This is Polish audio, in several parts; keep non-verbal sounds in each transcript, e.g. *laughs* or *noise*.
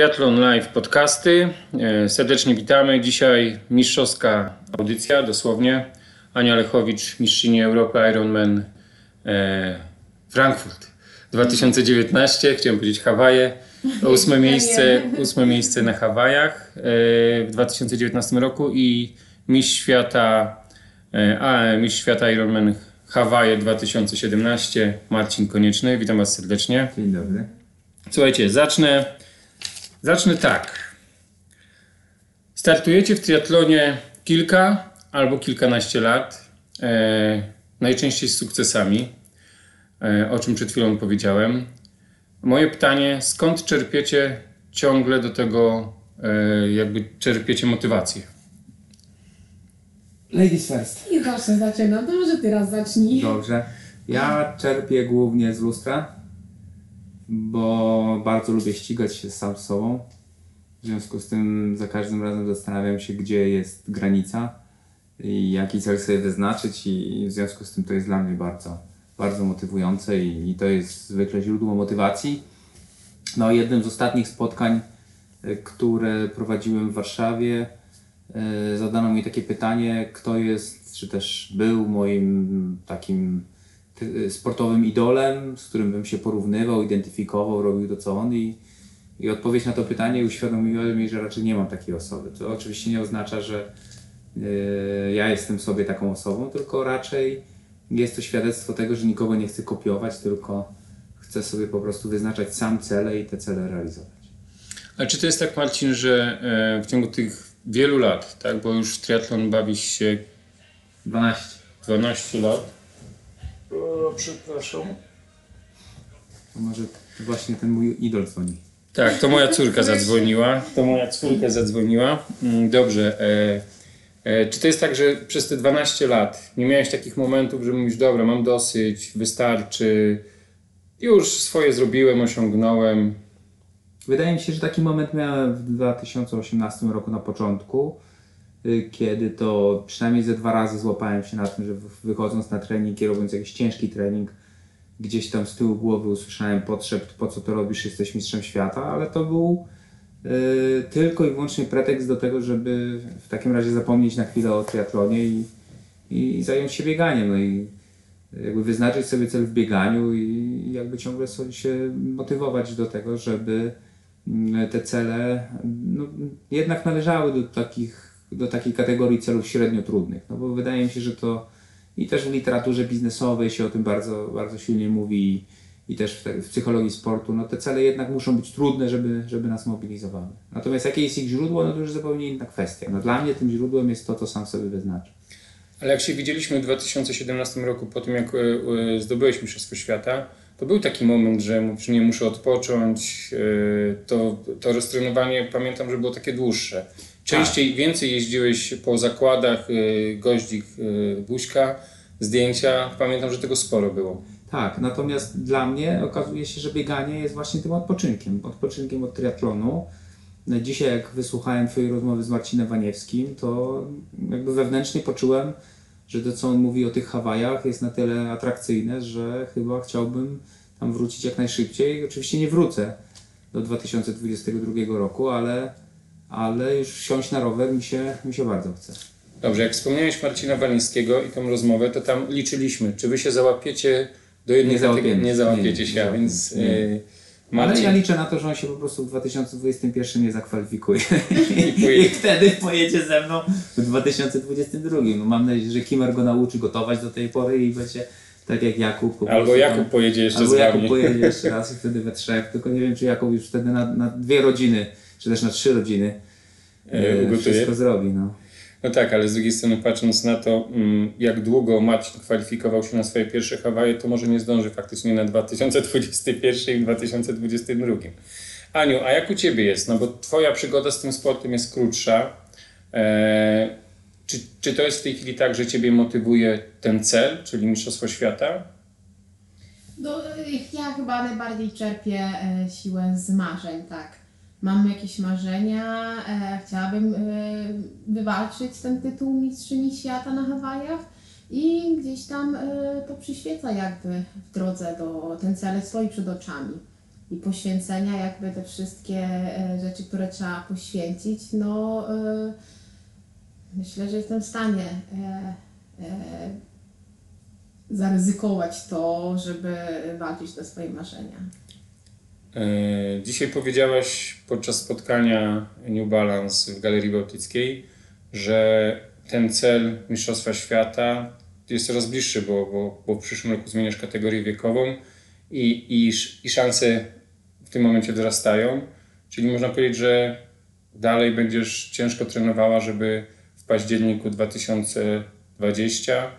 Triathlon Live podcasty. E, Serdecznie witamy. Dzisiaj mistrzowska audycja, dosłownie. Ania Lechowicz, mistrzyni Europy Ironman e, Frankfurt 2019. Chciałem powiedzieć Hawaje. *laughs* Ósme miejsce, ósme miejsce na Hawajach e, w 2019 roku i mistrz świata, a, mistrz świata Ironman Hawaje 2017 Marcin Konieczny. Witam Was serdecznie. Dzień dobry. Słuchajcie, zacznę, zacznę tak. Startujecie w triatlonie kilka albo kilkanaście lat, e, najczęściej z sukcesami, e, o czym przed chwilą powiedziałem. Moje pytanie, skąd czerpiecie ciągle do tego, e, jakby czerpiecie motywację? Ladies first. I zawsze zaczynam, to może ty raz zacznij. Dobrze. Ja czerpię głównie z lustra, bo bardzo lubię ścigać się sam z sobą. W związku z tym za każdym razem zastanawiam się, gdzie jest granica i jaki cel sobie wyznaczyć i w związku z tym to jest dla mnie bardzo, bardzo motywujące i, i to jest zwykle źródło motywacji. No, jednym z ostatnich spotkań, y, które prowadziłem w Warszawie, y, zadano mi takie pytanie, kto jest, czy też był moim takim sportowym idolem, z którym bym się porównywał, identyfikował, robił to co on i, i odpowiedź na to pytanie uświadomiła mi, że raczej nie mam takiej osoby. To oczywiście nie oznacza, że y, ja jestem sobie taką osobą, tylko raczej jest to świadectwo tego, że nikogo nie chcę kopiować, tylko chcę sobie po prostu wyznaczać sam cele i te cele realizować. Ale czy to jest tak, Marcin, że e, w ciągu tych wielu lat, tak, bo już w triatlon bawisz się 12. 12 lat. O, przepraszam. To może właśnie ten mój idol dzwoni. Tak, to moja córka zadzwoniła. To moja córka zadzwoniła. Mm, Dobrze. E, e, czy to jest tak, że przez te 12 lat nie miałeś takich momentów, że mówisz, dobra, mam dosyć, wystarczy, już swoje zrobiłem, osiągnąłem. Wydaje mi się, że taki moment miałem w 2018 roku na początku, kiedy to przynajmniej ze dwa razy złapałem się na tym, że wy- wychodząc na trening i robiąc jakiś ciężki trening, gdzieś tam z tyłu głowy usłyszałem podszept, po co to robisz, jesteś mistrzem świata, ale to był y, tylko i wyłącznie pretekst do tego, żeby w takim razie zapomnieć na chwilę o triatlonie i, i zająć się bieganiem. No i jakby wyznaczyć sobie cel w bieganiu i jakby ciągle sobie się motywować do tego, żeby mm, te cele no, jednak należały do takich do takiej kategorii celów średnio trudnych. No bo wydaje mi się, że to i też w literaturze biznesowej się o tym bardzo, bardzo silnie mówi i, też w, te, w psychologii sportu, no te cele jednak muszą być trudne, żeby, żeby nas mobilizowały. Natomiast jakie jest ich źródło, no to już zupełnie inna kwestia. No dla mnie tym źródłem jest to, co sam sobie wyznaczę. Ale jak się widzieliśmy w 2017 roku, po tym jak e, e, zdobyłeś Mistrzostwo Świata, to był taki moment, że nie muszę odpocząć. e, To, to roztrenowanie pamiętam, że było takie dłuższe. Częściej, więcej jeździłeś po zakładach, e, goździk, e, buźka, zdjęcia. Pamiętam, że tego sporo było. Tak, natomiast dla mnie okazuje się, że bieganie jest właśnie tym odpoczynkiem. Odpoczynkiem od triatlonu. No, Dzisiaj, jak wysłuchałem Twojej rozmowy z Marcinem Waniewskim, to jakby wewnętrznie poczułem, że to, co on mówi o tych Hawajach, jest na tyle atrakcyjne, że chyba chciałbym tam wrócić jak najszybciej. Oczywiście nie wrócę do 2022 roku, ale, ale już wsiąść na rower mi się, mi się bardzo chce. Dobrze, jak wspomniałeś Marcina Walińskiego i tą rozmowę, to tam liczyliśmy, czy wy się załapiecie do jednej Nie załapiemy. Nie załapiecie Nie, nie się, załapiemy. więc Nie. e, Ale Marcin... ja liczę na to, że on się po prostu w 2021 nie zakwalifikuje. *laughs* I wtedy pojedzie ze mną w 2022. No mam nadzieję, że Kimmer go nauczy gotować do tej pory i będzie tak jak Jakub. po Albo Jakub tam- pojedzie jeszcze Albo z Jakub pojedzie jeszcze raz i wtedy we trzech. Tylko nie wiem, czy Jakub już wtedy na, na dwie rodziny, czy też na trzy rodziny E, ugotuje? wszystko zrobi. No. No tak, ale z drugiej strony patrząc na to, mm, jak długo Marcin kwalifikował się na swoje pierwsze Hawaje, to może nie zdąży faktycznie na 2021 i 2022. Aniu, a jak u Ciebie jest? No bo Twoja przygoda z tym sportem jest krótsza. E, czy, czy to jest w tej chwili tak, że Ciebie motywuje ten cel, czyli Mistrzostwo Świata? No, ja chyba najbardziej czerpię e, siłę z marzeń, tak. Mam jakieś marzenia, e, chciałabym e, wywalczyć ten tytuł Mistrzyni Świata na Hawajach i gdzieś tam e, to przyświeca jakby w drodze do, ten cel stoi przed oczami. i poświęcenia, jakby te wszystkie e, rzeczy, które trzeba poświęcić, no e, myślę, że jestem w stanie e, zaryzykować to, żeby walczyć do swoje marzenia. E, Dzisiaj powiedziałaś podczas spotkania New Balance w Galerii Bałtyckiej, że ten cel Mistrzostwa Świata jest coraz bliższy, bo, bo, bo w przyszłym roku zmieniasz kategorię wiekową i, i, i szanse w tym momencie wzrastają. Czyli można powiedzieć, że dalej będziesz ciężko trenowała, żeby w październiku 2020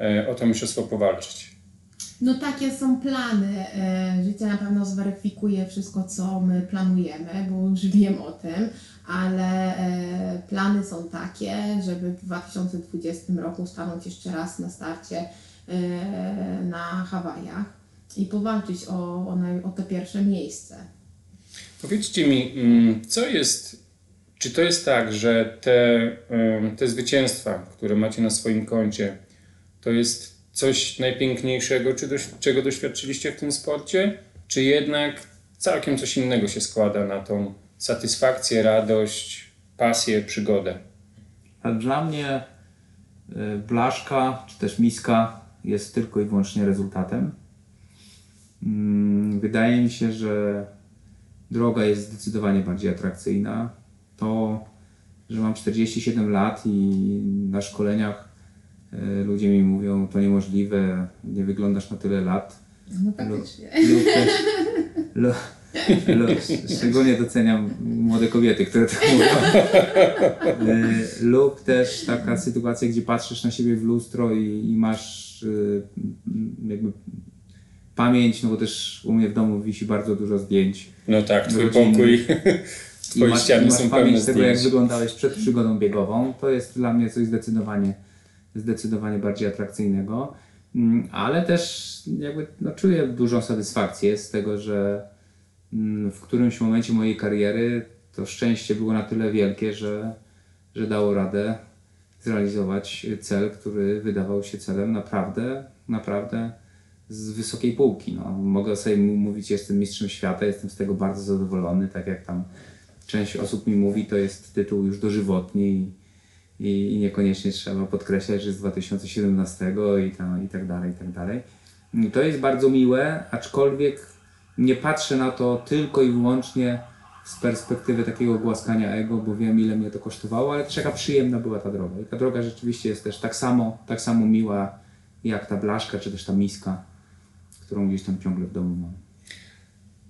e, o to mistrzostwo powalczyć. No takie są plany. E, Życie na pewno zweryfikuje wszystko, co my planujemy, bo już wiem o tym, ale e, plany są takie, żeby w 2020 roku stanąć jeszcze raz na starcie e, na Hawajach i powalczyć o, o, o to pierwsze miejsce. Powiedzcie mi, mm, co jest, czy to jest tak, że te, te zwycięstwa, które macie na swoim koncie, to jest coś najpiękniejszego, czy doś, czego doświadczyliście w tym sporcie, czy jednak całkiem coś innego się składa na tą satysfakcję, radość, pasję, przygodę? Dla mnie y, blaszka czy też miska jest tylko i wyłącznie rezultatem. Mm, Wydaje mi się, że droga jest zdecydowanie bardziej atrakcyjna. To, że mam 47 lat i na szkoleniach ludzie mi mówią, to niemożliwe, nie wyglądasz na tyle lat. No faktycznie. Lub też, lu, lu, szczególnie doceniam młode kobiety, które to mówią. Y, lub też taka sytuacja, gdzie patrzysz na siebie w lustro i, i masz m, jakby pamięć, no bo też u mnie w domu wisi bardzo dużo zdjęć. No tak, twój Rodziny. pokój, I *laughs* twoje masz, i ściany masz są pełne pamięć tego, jak zdjęć. wyglądałeś przed przygodą biegową. To jest dla mnie coś zdecydowanie, zdecydowanie bardziej atrakcyjnego. Mm, Ale też jakby no, czuję dużą satysfakcję z tego, że mm, w którymś momencie mojej kariery to szczęście było na tyle wielkie, że, że dało radę zrealizować cel, który wydawał się celem naprawdę, naprawdę z wysokiej półki. No, mogę sobie mówić, jestem mistrzem świata, jestem z tego bardzo zadowolony, tak jak tam część osób mi mówi, to jest tytuł już dożywotni i, i, niekoniecznie trzeba podkreślać, że z 2017 i, tam, i tak dalej, i tak dalej. To jest bardzo miłe, aczkolwiek nie patrzę na to tylko i wyłącznie z perspektywy takiego głaskania ego, bo wiem ile mnie to kosztowało, ale też jaka przyjemna była ta droga. I ta droga rzeczywiście jest też tak samo, tak samo miła jak ta blaszka, czy też ta miska, którą gdzieś tam ciągle w domu mam.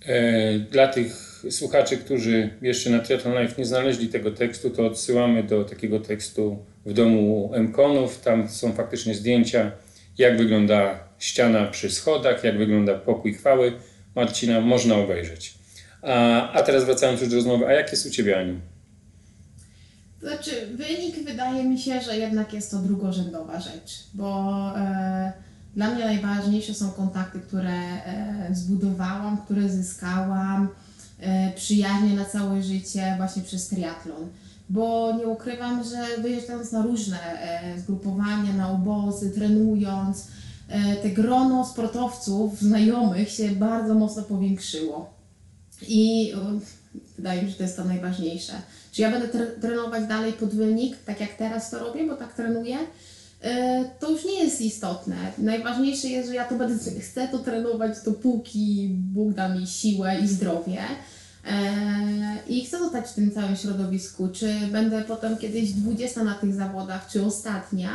E, Dla tych słuchaczy, którzy jeszcze na Triathlon Life nie znaleźli tego tekstu, to odsyłamy do takiego tekstu w domu Mkonów. Tam są faktycznie zdjęcia, jak wygląda ściana przy schodach, jak wygląda pokój chwały Marcina. Można obejrzeć. A, a teraz wracając już do rozmowy, a jak jest u Ciebie, Aniu? Znaczy, wynik wydaje mi się, że jednak jest to drugorzędowa rzecz, bo e, dla mnie najważniejsze są kontakty, które e, zbudowałam, które zyskałam, e, przyjaźnie na całe życie właśnie przez triatlon. Bo nie ukrywam, że wyjeżdżając na różne e, zgrupowania, na obozy, trenując, te grono sportowców, znajomych się bardzo mocno powiększyło. I wydaje mi się, że to jest to najważniejsze. Czy ja będę tre- trenować dalej pod wynik, tak jak teraz to robię, bo tak trenuję, to już nie jest istotne. Najważniejsze jest, że ja to będę, chcę to trenować dopóki Bóg da mi siłę i zdrowie. E, I chcę zostać w tym całym środowisku. Czy będę potem kiedyś 20 na tych zawodach, czy ostatnia,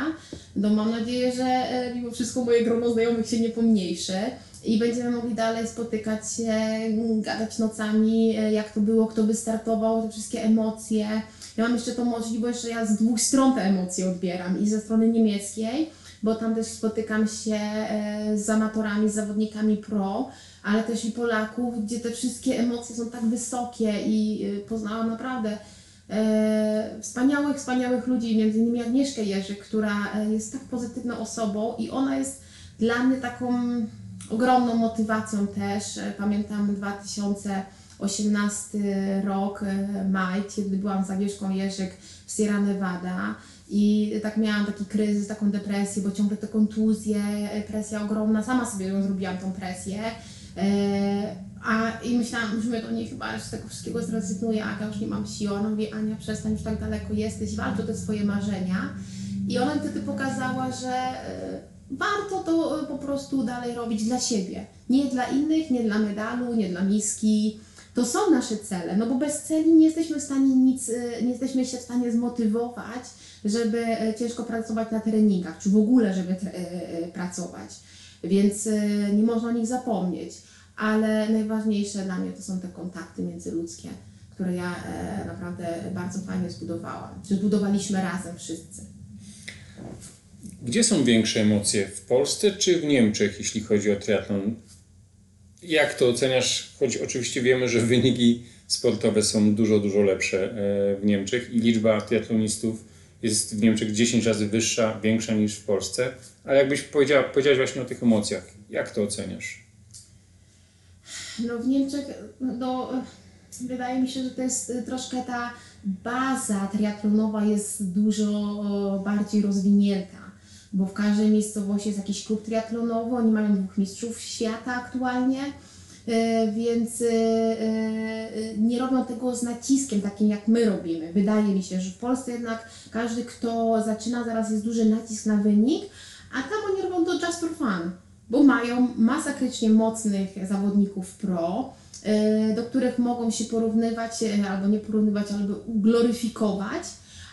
no mam nadzieję, że e, mimo wszystko moje grono znajomych się nie pomniejszy i będziemy mogli dalej spotykać się, gadać nocami, e, jak to było, kto wystartował, te wszystkie emocje. Ja mam jeszcze tą możliwość, że ja z dwóch stron te emocje odbieram i ze strony niemieckiej, bo tam też spotykam się e, z amatorami, z zawodnikami pro, ale też i Polaków, gdzie te wszystkie emocje są tak wysokie i e, poznałam naprawdę e, wspaniałych, wspaniałych ludzi, między innymi Agnieszkę Jerzyk, która jest tak pozytywną osobą i ona jest dla mnie taką ogromną motywacją też. Pamiętam 2000 18 rok, e, maj, kiedy byłam z Agnieszką Jerzyk w Sierra Nevada i tak miałam taki kryzys, taką depresję, bo ciągle te kontuzje, e, presja ogromna, sama sobie ją zrobiłam, tą presję. E, a i myślałam, że my do niej chyba z tego wszystkiego zrezygnuję, Aga już nie mam sił. Ona mówi, Ania przestań, już tak daleko jesteś, walcz o te swoje marzenia. I ona wtedy pokazała, że warto to po prostu dalej robić dla siebie. Nie dla innych, nie dla medalu, nie dla miski, to są nasze cele, no bo bez celi nie jesteśmy w stanie nic, e, nie jesteśmy się w stanie zmotywować, żeby e, ciężko pracować na treningach, czy w ogóle, żeby e, pracować. Więc nie można o nich zapomnieć. Ale najważniejsze dla mnie to są te kontakty międzyludzkie, które ja naprawdę bardzo fajnie zbudowałam. Czy zbudowaliśmy razem wszyscy. Gdzie są większe emocje? W Polsce czy w Niemczech, jeśli chodzi o triatlon? Jak to oceniasz? Choć oczywiście wiemy, że wyniki sportowe są dużo, dużo lepsze e, w Niemczech i liczba triatlonistów jest w Niemczech 10 razy wyższa, większa niż w Polsce. Ale jakbyś powiedziała, powiedziałaś właśnie o tych emocjach, jak to oceniasz? No w Niemczech, no, wydaje mi się, że to jest y, troszkę ta baza triatlonowa jest dużo bardziej rozwinięta, bo w każdej miejscowości jest jakiś klub triatlonowy, oni mają dwóch mistrzów świata aktualnie, e, więc e, e, nie robią tego z naciskiem takim jak my robimy. Wydaje mi się, że w Polsce jednak każdy, kto zaczyna, zaraz jest duży nacisk na wynik, a tam oni robią to just for fun bo mają masakrycznie mocnych zawodników pro, do których mogą się porównywać, albo nie porównywać, albo gloryfikować.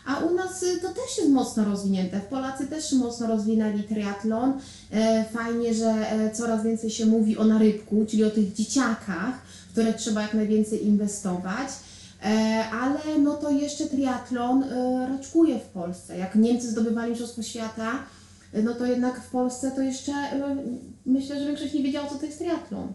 A u nas y, to też jest mocno rozwinięte. Polacy też mocno rozwinęli triatlon. E, Fajnie, że e, coraz więcej się mówi o narybku, czyli o tych dzieciakach, w które trzeba jak najwięcej inwestować. E, Ale no to jeszcze triatlon raczkuje w Polsce. Jak Niemcy zdobywali Mistrzostwo Świata, no to jednak w Polsce to jeszcze e, myślę, że większość nie wiedziała, co to jest triatlon.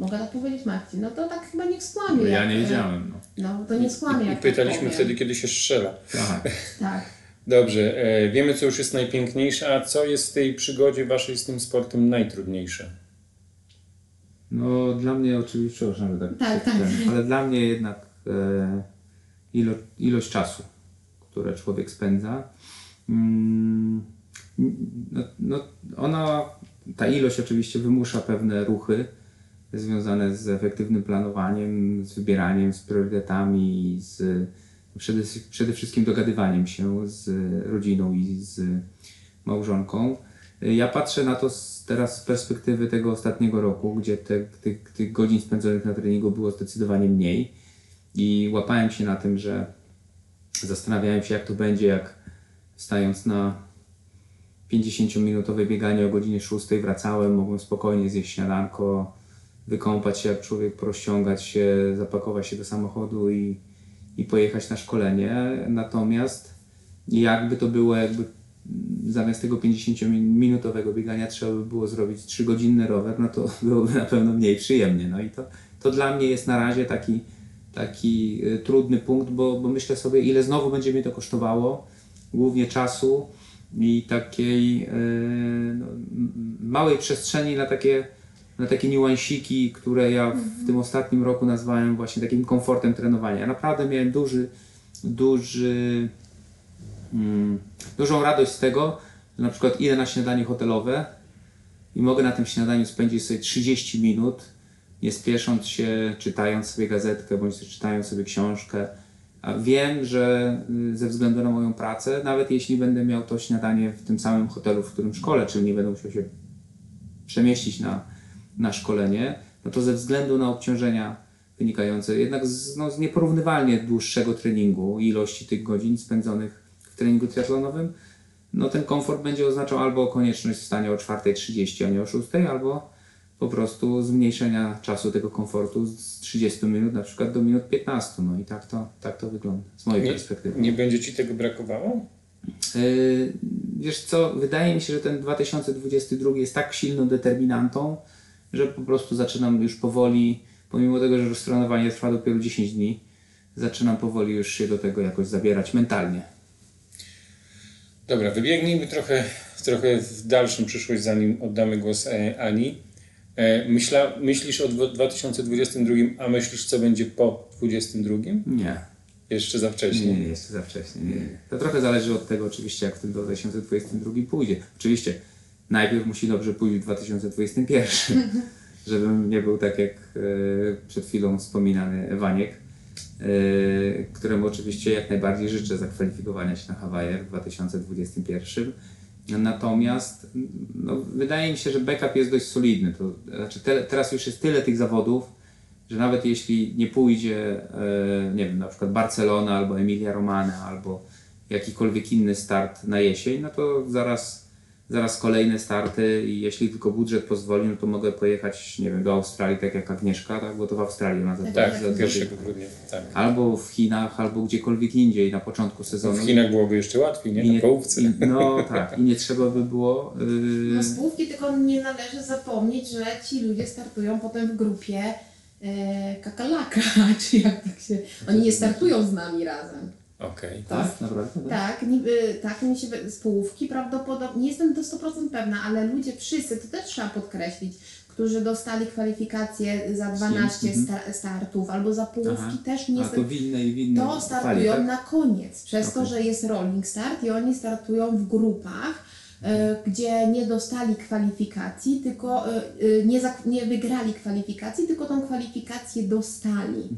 Mogę tak powiedzieć Marcin. No to tak chyba nie skłamie. Ja jak, nie e, wiedziałem. No. No to nie skłamie. I jak pytaliśmy tak wtedy, kiedy się strzela. Tak. Tak. Dobrze, e, wiemy co już jest najpiękniejsze, a co jest w tej przygodzie waszej z tym sportem najtrudniejsze? No dla mnie oczywiście, przepraszam, że tak, Tak, tak. ten, ale dla mnie jednak e, ilo, ilość czasu, które człowiek spędza, mm, no, no, ona, ta ilość oczywiście wymusza pewne ruchy związane z efektywnym planowaniem, z wybieraniem, z priorytetami, z przede, przede wszystkim dogadywaniem się z rodziną i z małżonką. Ja patrzę na to teraz z perspektywy tego ostatniego roku, gdzie te, tych, tych godzin spędzonych na treningu było zdecydowanie mniej i łapałem się na tym, że zastanawiałem się jak to będzie, jak wstając na 50-minutowe bieganie o godzinie 6 wracałem, mogłem spokojnie zjeść śniadanko, wykąpać się jak człowiek, porozciągać się, zapakować się do samochodu i, i pojechać na szkolenie. Natomiast jakby to było, jakby zamiast tego 50-minutowego biegania trzeba by było zrobić 3-godzinny rower, no to *laughs* byłoby na pewno mniej przyjemnie. No i to, to dla mnie jest na razie taki, taki y, trudny punkt, bo, bo myślę sobie, ile znowu będzie mnie to kosztowało, głównie czasu i takiej y, no, m- małej przestrzeni na takie, na takie niuansiki, które ja w tym ostatnim roku nazwałem właśnie takim komfortem trenowania. Ja naprawdę miałem duży, duży mm, dużą radość z tego, że na przykład idę na śniadanie hotelowe i mogę na tym śniadaniu spędzić sobie 30 minut, nie spiesząc się, czytając sobie gazetkę bądź też czytając sobie książkę. A wiem, że y, ze względu na moją pracę, nawet jeśli będę miał to śniadanie w tym samym hotelu, w którym szkole, czyli nie będę musiał się przemieścić na, na szkolenie, no to ze względu na obciążenia wynikające jednak z, no, z nieporównywalnie dłuższego treningu i ilości tych godzin spędzonych w treningu triatlonowym, no ten komfort będzie oznaczał albo konieczność wstania o 4.30, a nie o 6.00, albo po prostu zmniejszenia czasu tego komfortu z 30 minut na przykład do minut 15. No i tak to, tak to wygląda z mojej Nie, perspektywy. nie będzie ci tego brakowało? Yy, wiesz co, wydaje mi się, że ten 2022 jest tak silną determinantą, że po prostu zaczynam już powoli, pomimo tego, że rozstronowanie trwa dopiero 10 dni, zaczynam powoli już się do tego jakoś zabierać mentalnie. Dobra, wybiegnijmy trochę, trochę w dalszą przyszłość, zanim oddamy głos e, Ani. E, myśla, myślisz o dwa- 2022, a myślisz, co będzie po 2022? Nie. Jeszcze za wcześnie. Nie, nie, jeszcze za wcześnie. Nie, nie. To trochę zależy od tego oczywiście, jak w tym 2022 pójdzie. Oczywiście najpierw musi dobrze pójść w 2021, *laughs* żebym nie był tak jak e, przed chwilą wspominany Ewaniek, e, któremu oczywiście jak najbardziej życzę zakwalifikowania się na Hawaje w 2021. Natomiast no, wydaje mi się, że backup jest dość solidny. To, znaczy te, teraz już jest tyle tych zawodów, że nawet jeśli nie pójdzie, e, nie wiem, na przykład Barcelona albo Emilia Romana albo jakikolwiek inny start na jesień, no to zaraz, zaraz kolejne starty i jeśli tylko budżet pozwoli, no to mogę pojechać, nie wiem, do Australii, tak jak Agnieszka, tak? bo to w Australii ona za, Tak, za, za, 1 grudnia. Tak. Albo w Chinach, albo gdziekolwiek indziej na początku sezonu. W Chinach byłoby jeszcze łatwiej, nie? I Na połówce. i, no tak, i nie trzeba by było. Yy, No z połówki tylko nie należy zapomnieć, że ci ludzie startują potem w grupie e, kakalaka, *laughs* czy jak tak się... Oni nie startują z nami razem. Okej. tak, naprawdę. Tak, niby, tak, mi się wy- z połówki prawdopodobnie, nie jestem do 100% pewna, ale ludzie wszyscy, to też trzeba podkreślić, którzy dostali kwalifikacje za 12 Mhm. sta- startów albo za połówki Aha. też nie A jestem to w innej, w innej to fali, startują tak? na koniec, przez to, Okej. że jest rolling start i oni startują w grupach, e, gdzie nie dostali kwalifikacji, tylko e, e, nie, zak- nie wygrali kwalifikacji, tylko tą kwalifikację dostali.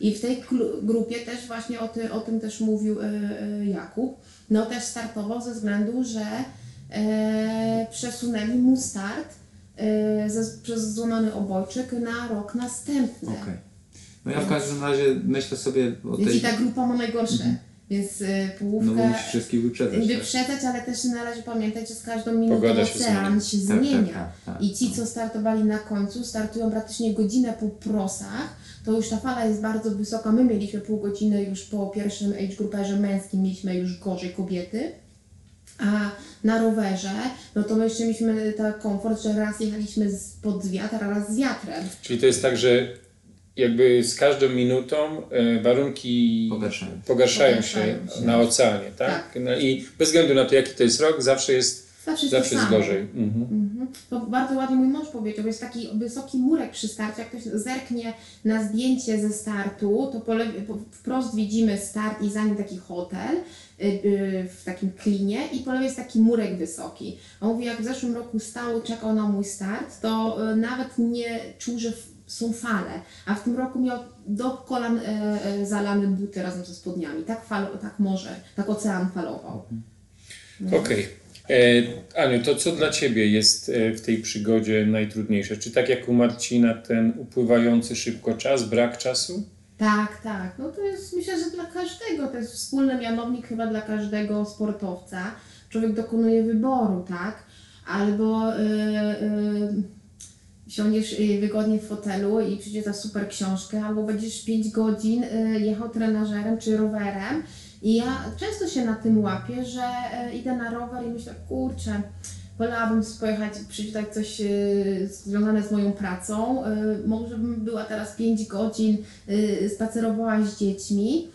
Mhm. I w tej grupie też właśnie o, ty, o tym też mówił e, e, Jakub, no też startował ze względu, że e, przesunęli mu start e, ze, przez złamany obojczyk na rok następny. Okej. No ja w każdym razie myślę sobie o Więc tej... i ta grupa ma najgorsze. Więc y, No połówkę bo musisz wszystkich wyprzedzać. tak? wyprzedzać, ale też należy pamiętać, że z każdą minutą Pogoda się ocean się Tak, tak, zmienia. tak, tak. I ci, co startowali na końcu, startują praktycznie godzinę po prosach, to już ta fala jest bardzo wysoka. My mieliśmy pół godziny już po pierwszym age grouperze męskim, mieliśmy już gorzej kobiety. A na rowerze, no to my jeszcze mieliśmy ten komfort, że raz jechaliśmy z, pod wiatr, a raz z wiatrem. Czyli to jest tak, że jakby z każdą minutą e, warunki Pogarszają. pogarszają Pogarszają się, się. na oceanie, tak? No I bez względu na to, jaki to jest rok, zawsze jest, Zawsze jest, zawsze jest gorzej. Mhm. To bardzo ładnie mój mąż powiedział, jest taki wysoki murek przy starcie, jak ktoś zerknie na zdjęcie ze startu, to po po, wprost widzimy start i za nim taki hotel y, y, w takim klinie i po lewej jest taki murek wysoki. A mówi, jak w zeszłym roku stał, czekał na mój start, to y, nawet nie czuł, że są fale, a w tym roku miał do kolan e, zalane buty razem ze spodniami. Tak, falo, tak morze, tak ocean falował. Okej. E, Aniu, to co dla Ciebie jest e, w tej przygodzie najtrudniejsze? Czy tak jak u Marcina ten upływający szybko czas, brak czasu? Tak, tak. No to jest myślę, że dla każdego. To jest wspólny mianownik chyba dla każdego sportowca. Człowiek dokonuje wyboru, tak? Albo y, y, siądziesz wygodnie w fotelu i przeczytasz super książkę, albo będziesz 5 godzin jechał trenażerem czy rowerem. I ja często się na tym łapię, że y, idę na rower i myślę, kurczę, wolałabym pojechać, przeczytać coś y, związane z moją pracą. Y, może bym była teraz 5 godzin, spacerowała z dziećmi.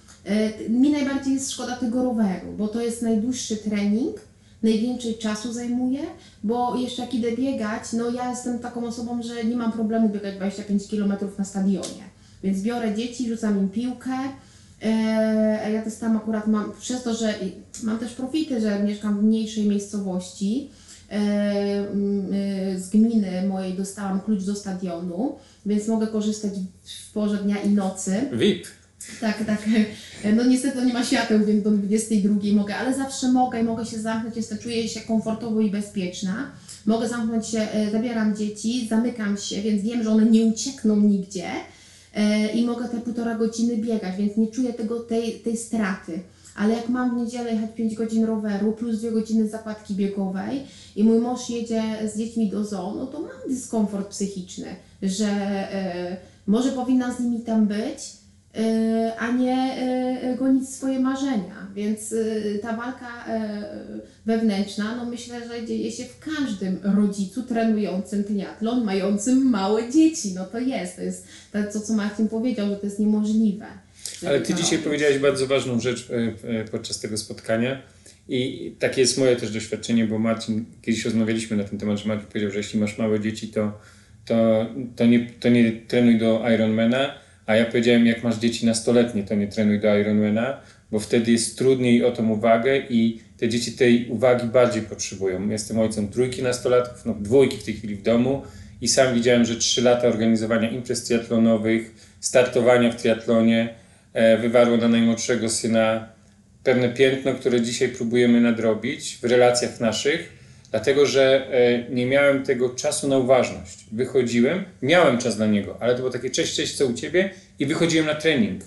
Mi najbardziej jest szkoda tego roweru, bo to jest najdłuższy trening, najwięcej czasu zajmuje, bo jeszcze jak idę biegać, no ja jestem taką osobą, że nie mam problemu biegać 25 km na stadionie. Więc biorę dzieci, rzucam im piłkę. E, ja też tam akurat mam, przez to, że mam też profity, że mieszkam w mniejszej miejscowości, e, e, z gminy mojej dostałam klucz do stadionu, więc mogę korzystać w porze dnia i nocy. VIP. Tak, tak. No niestety nie ma świateł, więc do 22 mogę, ale zawsze mogę i mogę się zamknąć, jestem, czuję się komfortowo i bezpieczna. Mogę zamknąć się, zabieram dzieci, zamykam się, więc wiem, że one nie uciekną nigdzie i mogę te półtora godziny biegać, więc nie czuję tego, tej, tej straty. Ale jak mam w niedzielę jechać 5 godzin roweru plus 2 godziny zakładki biegowej i mój mąż jedzie z dziećmi do zoo, no to mam dyskomfort psychiczny, że e, może powinnam z nimi tam być, e, a nie e, gonić swoje marzenia. Więc e, ta walka e, wewnętrzna, no myślę, że dzieje się w każdym rodzicu trenującym triatlon, mającym małe dzieci. No to jest, to jest to, co Marcin powiedział, że to jest niemożliwe. Ale Ty dzisiaj robić. powiedziałeś bardzo ważną rzecz e, e, podczas tego spotkania i takie jest moje też doświadczenie, bo Marcin, kiedyś rozmawialiśmy na ten temat, że Marcin powiedział, że jeśli masz małe dzieci, to, to, to, nie, to nie trenuj do Ironmana, a ja powiedziałem, jak masz dzieci nastoletnie, to nie trenuj do Ironmana, bo wtedy jest trudniej o tą uwagę i te dzieci tej uwagi bardziej potrzebują. Jestem ojcem trójki nastolatków, no dwójki w tej chwili w domu i sam widziałem, że 3 lata organizowania imprez triatlonowych, startowania w triatlonie e, wywarło na najmłodszego syna pewne piętno, które dzisiaj próbujemy nadrobić w relacjach naszych, dlatego że e, nie miałem tego czasu na uważność. Wychodziłem, miałem czas dla niego, ale to było takie cześć, cześć, co u ciebie i wychodziłem na trening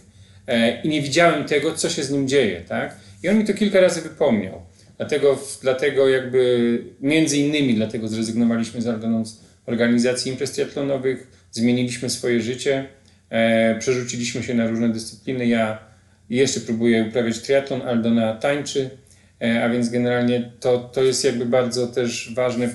e, i nie widziałem tego, co się z nim dzieje, tak? I on mi to kilka razy wypomniał. Dlatego, dlatego jakby, między innymi dlatego zrezygnowaliśmy z z organizacji imprez triatlonowych, zmieniliśmy swoje życie, e, przerzuciliśmy się na różne dyscypliny. Ja jeszcze próbuję uprawiać triatlon, Aldona tańczy, a więc generalnie to, to jest jakby bardzo też ważne,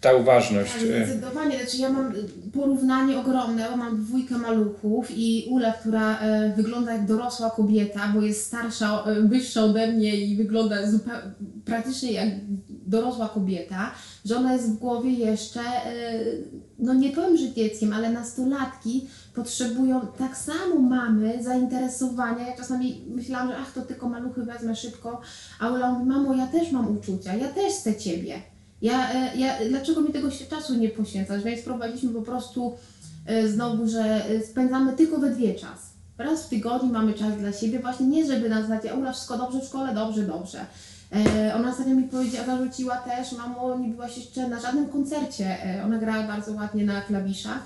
ta uważność. Tak, e, zdecydowanie. Znaczy ja mam porównanie ogromne, bo mam dwójkę maluchów i Ulę, która e, wygląda jak dorosła kobieta, bo jest starsza, e, wyższa ode mnie i wygląda zupełnie, praktycznie jak dorosła kobieta, że ona jest w głowie jeszcze, e, no nie powiem, że dzieckiem, ale nastolatki potrzebują tak samo mamy zainteresowania. Ja czasami myślałam, że ach, to tylko maluchy wezmę szybko, a Ula mówi, mamo, ja też mam uczucia, ja też chcę Ciebie. Ja, e, ja, dlaczego mi tego czasu nie poświęcać? Więc wprowadziliśmy po prostu e, znowu, że spędzamy tylko we dwie czas. Raz w tygodniu mamy czas dla siebie, właśnie nie żeby na zasadzie, a Ula wszystko dobrze w szkole, dobrze, dobrze. E, ona ostatnio mi powiedziała, zarzuciła też, mamo, nie byłaś jeszcze na żadnym koncercie. E, ona grała bardzo ładnie na klawiszach,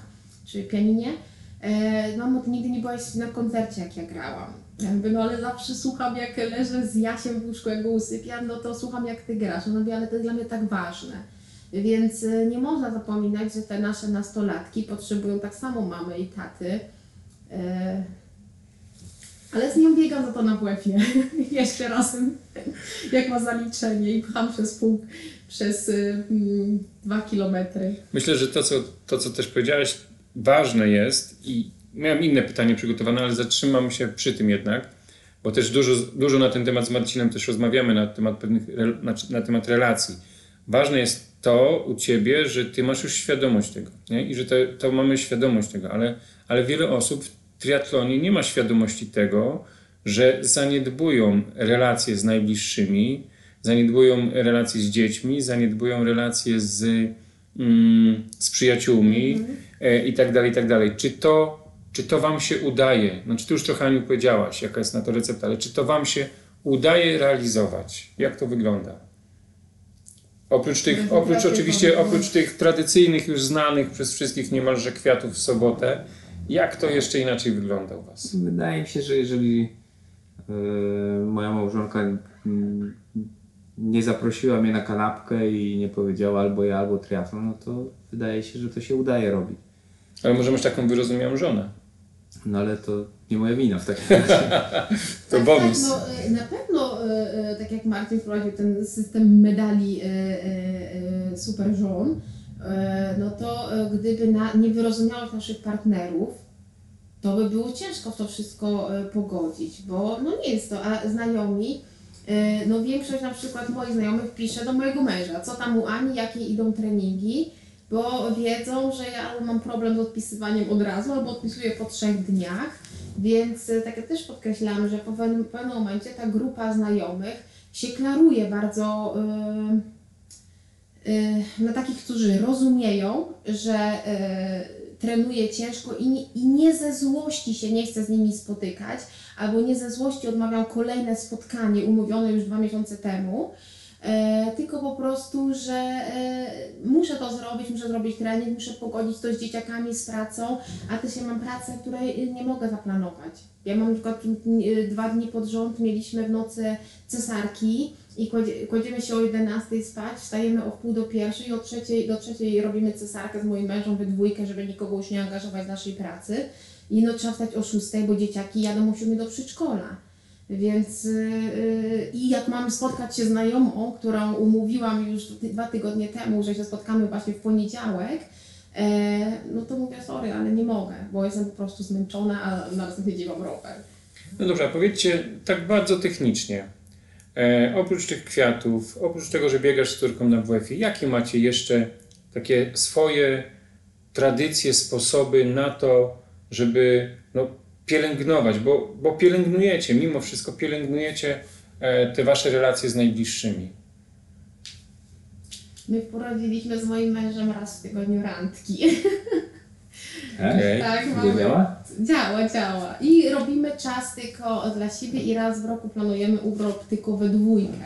czy pianinie. E, mamo, ty nigdy nie byłaś na koncercie, jak ja grałam. Ja mówię, no ale zawsze słucham, jak leżę z Jasiem w łóżku, jak go usypiam, no to słucham, jak ty grasz. Ona mówi, ale to jest dla mnie tak ważne. Więc nie można zapominać, że te nasze nastolatki potrzebują tak samo mamy i taty. Ale z nią biegam za to na WF-ie. *laughs* Jeszcze razem, *laughs* jak ma zaliczenie i pcham przez pół, przez y, mm, dwa kilometry. Myślę, że to co, to, co też powiedziałeś, ważne jest i miałem inne pytanie przygotowane, ale zatrzymam się przy tym jednak, bo też dużo, dużo na ten temat z Marcinem też rozmawiamy na temat pewnych, na, na temat relacji. Ważne jest to u Ciebie, że Ty masz już świadomość tego nie? i że to, to mamy świadomość tego, ale, ale wiele osób w triatlonie nie ma świadomości tego, że zaniedbują relacje z najbliższymi, zaniedbują relacje z dziećmi, zaniedbują relacje z, mm, z przyjaciółmi e, i tak dalej, i tak dalej. Czy to, czy to Wam się udaje? No, czy Ty już trochę Aniu powiedziałaś, jaka jest na to recepta, ale czy to Wam się udaje realizować? Jak to wygląda? Oprócz tych, oprócz oczywiście, oprócz tych tradycyjnych, już znanych przez wszystkich niemalże kwiatów w sobotę, jak to jeszcze inaczej wygląda u Was? Wydaje mi się, że jeżeli moja małżonka mm, nie zaprosiła mnie na kanapkę i nie powiedziała albo ja, albo triatlon, no to wydaje się, że to się udaje robić. Ale może masz taką wyrozumiałą żonę. No ale to nie moja wina w takim razie. *laughs* To tak, bonus. Tak, no, e, na pewno, e, e, tak jak Marcin wprowadził ten system medali e, e, e, super żon, e, no to e, gdyby na, nie wyrozumiałość naszych partnerów, to by było ciężko w to wszystko e, pogodzić, bo no nie jest to, a znajomi, e, no większość na przykład moich znajomych pisze do mojego męża, co tam u Ani, jakie idą treningi, bo wiedzą, że ja mam problem z odpisywaniem od razu, albo odpisuję po trzech dniach, więc e, tak jak też podkreślałam, że po pewnym, pewnym momencie ta grupa znajomych się klaruje bardzo e, e, na takich, którzy rozumieją, że e, trenuje ciężko i nie, i nie ze złości się nie chce z nimi spotykać, albo nie ze złości odmawiam kolejne spotkanie umówione już dwa miesiące temu, e, tylko po prostu, że e, muszę to zrobić, muszę zrobić trening, muszę pogodzić to z dzieciakami, z pracą, a też ja mam pracę, której nie mogę zaplanować. Ja mam na przykład e, dwa dni pod rząd, mieliśmy w nocy cesarki i kładzie- kładziemy się o 11 spać, wstajemy o wpół do pierwszej o trzeciej, do trzeciej robimy cesarkę z moim mężem we dwójkę, żeby nikogo już nie angażować w naszej pracy. I no trzeba wstać o 6, bo dzieciaki jadą o 7 do przedszkola. Więc yy, i jak mam spotkać się znajomą, którą umówiłam już dwa tygodnie temu, że się spotkamy właśnie w poniedziałek, e, no to mówię sorry, ale nie mogę, bo jestem po prostu zmęczona, a na następny dzień mam rower. No dobrze, a powiedzcie tak bardzo technicznie. E, oprócz tych kwiatów, oprócz tego, że biegasz z córką na WF-ie, jakie macie jeszcze takie swoje tradycje, sposoby na to, żeby no, pielęgnować, bo, bo pielęgnujecie, mimo wszystko pielęgnujecie e, te wasze relacje z najbliższymi. My wprowadziliśmy z moim mężem raz w tygodniu randki. Okej. *laughs* tak, mamy. Działa? Działa. I robimy czas tylko dla siebie i raz w roku planujemy urlop tylko we dwójkę.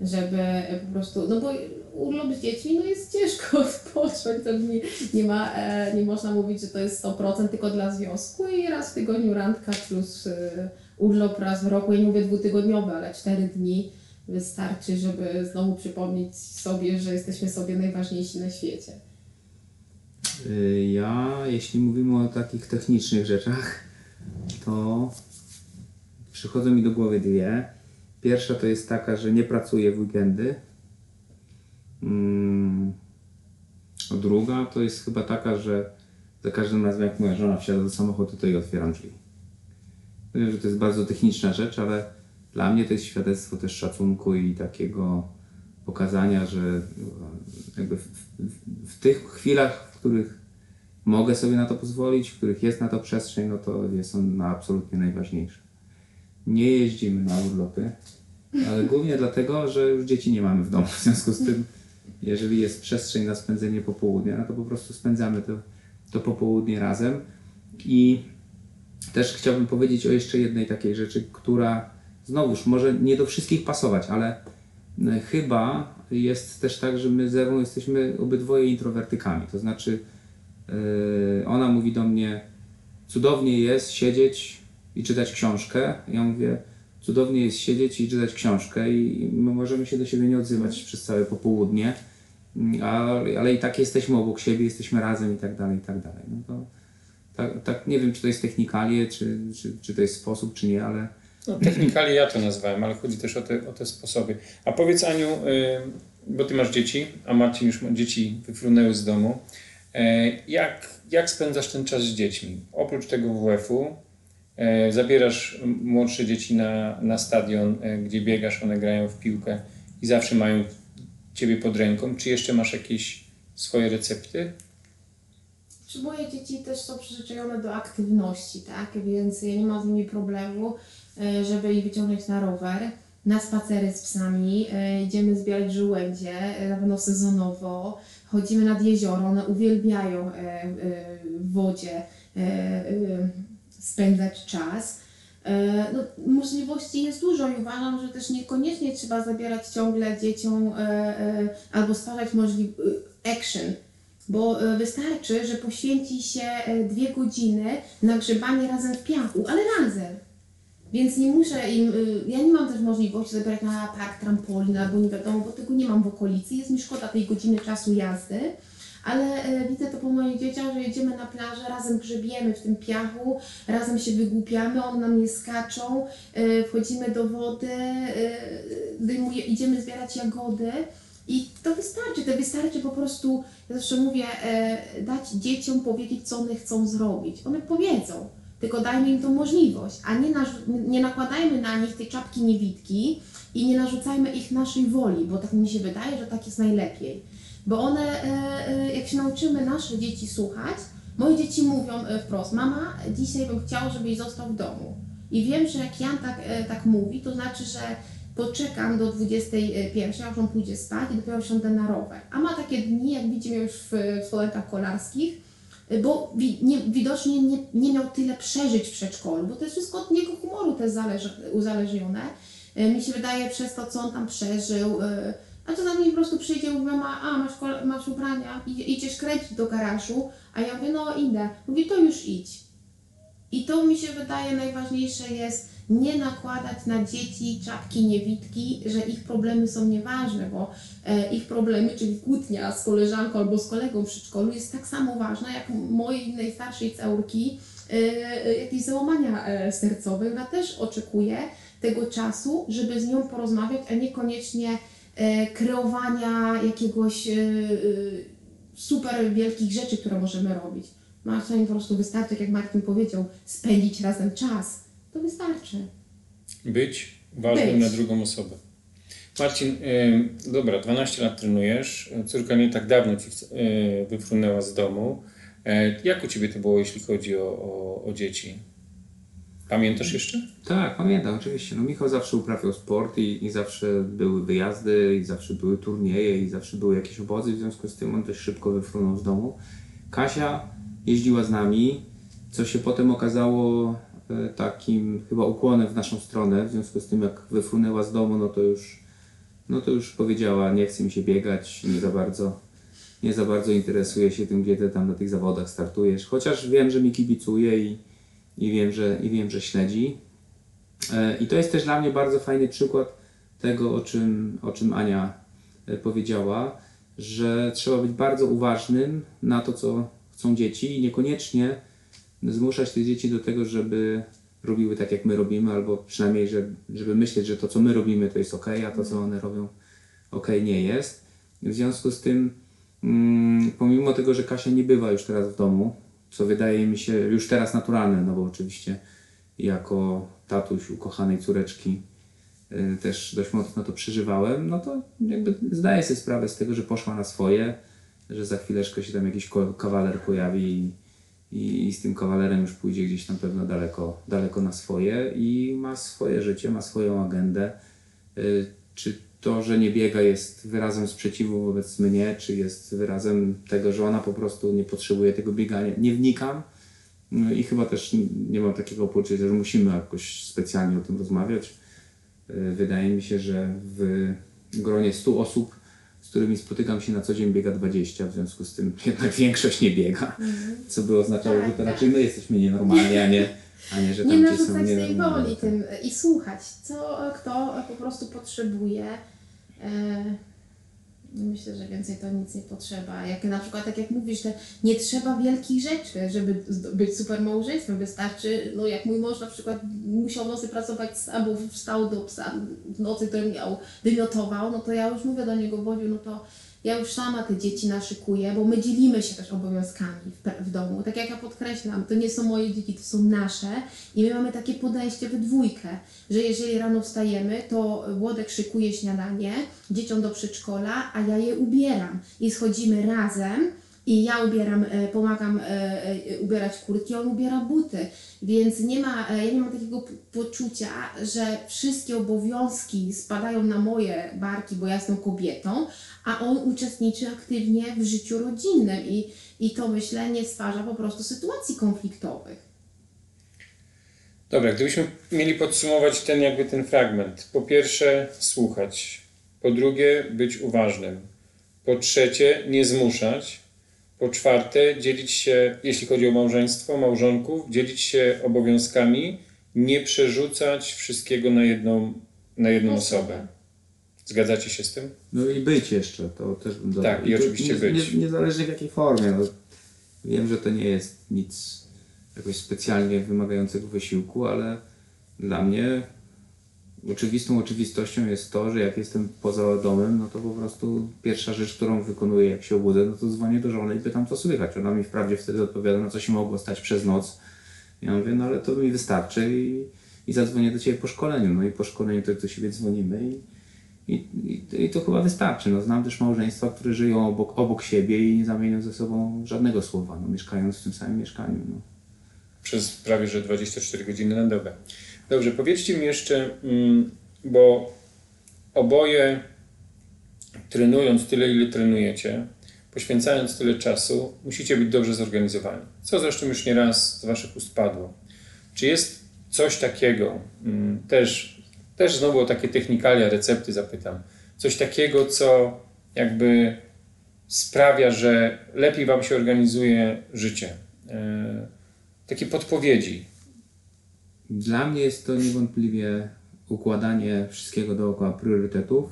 Żeby po prostu, no bo urlop z dziećmi no jest ciężko *laughs* odpocząć, to nie, nie ma, e, nie można mówić, że to jest 100% tylko dla związku i raz w tygodniu randka plus e, urlop raz w roku, ja nie mówię dwutygodniowy, ale cztery dni wystarczy, żeby znowu przypomnieć sobie, że jesteśmy sobie najważniejsi na świecie. Y, Ja, jeśli mówimy o takich technicznych rzeczach, to przychodzą mi do głowy dwie. Pierwsza to jest taka, że nie pracuję w weekendy. Mm. Druga to jest chyba taka, że za każdym razem jak moja żona wsiada do samochodu, to jej otwieram drzwi. Wiem, że to jest bardzo techniczna rzecz, ale dla mnie to jest świadectwo też szacunku i takiego pokazania, że jakby w, w, w tych chwilach, których mogę sobie na to pozwolić, w których jest na to przestrzeń, no to jest on na absolutnie najważniejszy. Nie jeździmy na urlopy, ale głównie dlatego, że już dzieci nie mamy w domu. W związku z tym, jeżeli jest przestrzeń na spędzenie popołudnia, no to po prostu spędzamy to, to popołudnie razem. I też chciałbym powiedzieć o jeszcze jednej takiej rzeczy, która znowuż może nie do wszystkich pasować, ale chyba jest też tak, że my z Ewą jesteśmy obydwoje introwertykami. To znaczy, e, ona mówi do mnie, cudownie jest siedzieć i czytać książkę. Ja mówię, cudownie jest siedzieć i czytać książkę i my możemy się do siebie nie odzywać przez całe popołudnie, ale, ale i tak jesteśmy obok siebie, jesteśmy razem i tak dalej, i tak dalej. No to, tak, tak nie wiem, czy to jest technikalie, czy, czy, czy to jest sposób, czy nie, ale No, technikali ja to nazwałem, ale chodzi też o te, o te sposoby. A powiedz Aniu, y, bo ty masz dzieci, a Marcin już dzieci wyfrunęły z domu. E, jak, jak spędzasz ten czas z dziećmi? Oprócz tego WF-u e, zabierasz młodsze dzieci na, na stadion, e, gdzie biegasz, one grają w piłkę i zawsze mają ciebie pod ręką. Czy jeszcze masz jakieś swoje recepty? Czy moje dzieci też są przyzwyczajone do aktywności, tak? Więc ja nie mam z nimi problemu, żeby ich wyciągnąć na rower, na spacery z psami, e, idziemy zbierać żołędzie, e, na pewno sezonowo, chodzimy nad jezioro, one uwielbiają e, e, w wodzie e, e, spędzać czas. E, No, możliwości jest dużo i uważam, że też niekoniecznie trzeba zabierać ciągle dzieciom e, e, albo stwarzać action, bo e, wystarczy, że poświęci się e, dwie godziny na grzebanie razem w piachu, ale razem. Więc nie muszę im, y, ja nie mam też możliwości zabrać na park trampolin albo nie wiadomo, bo tego nie mam w okolicy, jest mi szkoda tej godziny czasu jazdy, ale e, widzę to po moich dzieciach, że jedziemy na plażę, razem grzebiemy w tym piachu, razem się wygłupiamy, one na mnie skaczą, e, wchodzimy do wody, e, idziemy zbierać jagody i to wystarczy, to wystarczy po prostu, ja zawsze mówię, dać dzieciom powiedzieć, co one chcą zrobić. One powiedzą, tylko dajmy im tą możliwość, a nie, nie nakładajmy na nich tej czapki niewidki i nie narzucajmy ich naszej woli, bo tak mi się wydaje, że tak jest najlepiej. Bo one, e, e, jak się nauczymy nasze dzieci słuchać, moje dzieci mówią e, wprost, mama, dzisiaj bym chciał, żebyś został w domu. I wiem, że jak Jan tak, tak mówi, to znaczy, że poczekam do 21, aż on pójdzie spać i dopiero wsiądę na rower. A ma takie dni, jak widzimy już w, w kolarskich, bo wi, nie, widocznie nie, nie miał tyle przeżyć w przedszkolu, bo to jest wszystko od niego humoru też zależy, uzależnione. Y, Mi się wydaje przez to, co on tam przeżył, y, a czasami po prostu przyjdzie i mówi, mama, a masz, masz ubrania, idzie, idziesz kręcić do garażu, a ja mówię, no idę. Mówi, to już idź. I to mi się wydaje najważniejsze jest nie nakładać na dzieci czapki niewidki, że ich problemy są nieważne, bo e, ich problemy, czyli kłótnia z koleżanką albo z kolegą w przedszkolu jest tak samo ważna jak mojej najstarszej całki e, e, jakieś załamania sercowe. Ona też oczekuje tego czasu, żeby z nią porozmawiać, a niekoniecznie kreowania jakiegoś super wielkich rzeczy, które możemy robić. Marcin po prostu wystarczy, tak jak Martin powiedział, spędzić razem czas. To wystarczy. Być ważnym Być. na drugą osobę. Marcin, y, dobra, 12 lat trenujesz, córka nie tak dawno ci y, wyfrunęła z domu. E, jak u Ciebie to było, jeśli chodzi o, o, o dzieci? Pamiętasz jeszcze? Tak, pamiętam, oczywiście. No Michał zawsze uprawiał sport i, i zawsze były wyjazdy, i zawsze były turnieje, i zawsze były jakieś obozy, w związku z tym on dość szybko wyfrunął z domu. Kasia jeździła z nami, co się potem okazało e, takim chyba ukłonem w naszą stronę, w związku z tym jak wyfrunęła z domu, no to już, no to już powiedziała, nie chce mi się biegać, nie za bardzo, nie za bardzo interesuje się tym, gdzie ty tam na tych zawodach startujesz, chociaż wiem, że mi kibicuje i, i wiem, że, i wiem, że śledzi. E, I to jest też dla mnie bardzo fajny przykład tego, o czym, o czym Ania e, powiedziała, że trzeba być bardzo uważnym na to, co chcą dzieci i niekoniecznie zmuszać te dzieci do tego, żeby robiły tak, jak my robimy, albo przynajmniej, że, żeby myśleć, że to, co my robimy, to jest ok, a to, co one robią, ok, nie jest. W związku z tym, mm, pomimo tego, że Kasia nie bywa już teraz w domu, co wydaje mi się już teraz naturalne, no bo oczywiście jako tatuś ukochanej córeczki y, też dość mocno to przeżywałem, no to jakby zdaję sobie sprawę z tego, że poszła na swoje, że za chwileczkę się tam jakiś kawaler pojawi i, i, i z tym kawalerem już pójdzie gdzieś tam pewno daleko, daleko na swoje i ma swoje życie, ma swoją agendę. Y, Czy to, że nie biega jest wyrazem sprzeciwu wobec mnie, czy jest wyrazem tego, że ona po prostu nie potrzebuje tego biegania, nie wnikam. No i chyba też nie mam takiego poczucia, że musimy jakoś specjalnie o tym rozmawiać. Y, Wydaje mi się, że w gronie 100 osób, którymi spotykam się na co dzień, biega 20, w związku z tym jednak *laughs* większość nie biega. Co by oznaczało, że to Tak, raczej my jesteśmy nienormalni, a nie, a nie że Nie tamci są narzucać tej woli tym i słuchać, co kto po prostu potrzebuje. E, Myślę, że więcej to nic nie potrzeba. Jak na przykład, tak jak mówisz, że nie trzeba wielkich rzeczy, żeby być super małżeństwem. Wystarczy, no jak mój mąż na przykład musiał nocy pracować sam, bo wstał do psa w nocy, to miał, wymiotował, no to ja już mówię do niego, Wodziu, no to ja już sama te dzieci naszykuję, bo my dzielimy się też obowiązkami w, w domu. Tak jak ja podkreślam, to nie są moje dzieci, to są nasze i my mamy takie podejście we dwójkę, że jeżeli rano wstajemy, to Włodek szykuje śniadanie dzieciom do przedszkola, a ja je ubieram i schodzimy razem i ja ubieram, e, pomagam e, e, ubierać kurtki, on ubiera buty. Więc nie ma, ja nie mam takiego poczucia, że wszystkie obowiązki spadają na moje barki, bo ja jestem kobietą, a on uczestniczy aktywnie w życiu rodzinnym i, i to myślę nie stwarza po prostu sytuacji konfliktowych. Dobra, gdybyśmy mieli podsumować ten jakby ten fragment. Po pierwsze, słuchać. Po drugie, być uważnym. Po trzecie, nie zmuszać. Po czwarte, dzielić się, jeśli chodzi o małżeństwo, małżonków, dzielić się obowiązkami, nie przerzucać wszystkiego na jedną, na jedną Osobę. Zgadzacie się z tym? No i być jeszcze, to też bym dodał. Tak, i oczywiście nie, być. Nie, niezależnie w jakiej formie. No, wiem, że to nie jest nic jakoś specjalnie wymagającego wysiłku, ale dla mnie oczywistą oczywistością jest to, że jak jestem poza domem, no to po prostu pierwsza rzecz, którą wykonuję jak się obudzę, no to dzwonię do żony i pytam co słychać. Ona mi wprawdzie wtedy odpowiada, no co się mogło stać przez noc. Ja mówię, no ale to mi wystarczy i, i zadzwonię do Ciebie po szkoleniu. No i po szkoleniu to do siebie dzwonimy i, i, i, I to chyba wystarczy. No, znam też małżeństwa, które żyją obok, obok siebie i nie zamienią ze sobą żadnego słowa, no, mieszkając w tym samym mieszkaniu. No. Przez prawie że 24 godziny na dobę. Dobrze, powiedzcie mi jeszcze, mm, bo oboje trenując tyle, ile trenujecie, poświęcając tyle czasu, musicie być dobrze zorganizowani. Co zresztą już nieraz z Waszych ust padło. Czy jest coś takiego, mm, też, też znowu o takie technikalia, recepty zapytam, coś takiego, co jakby sprawia, że lepiej Wam się organizuje życie? Takie podpowiedzi. Dla mnie jest to niewątpliwie układanie wszystkiego dookoła priorytetów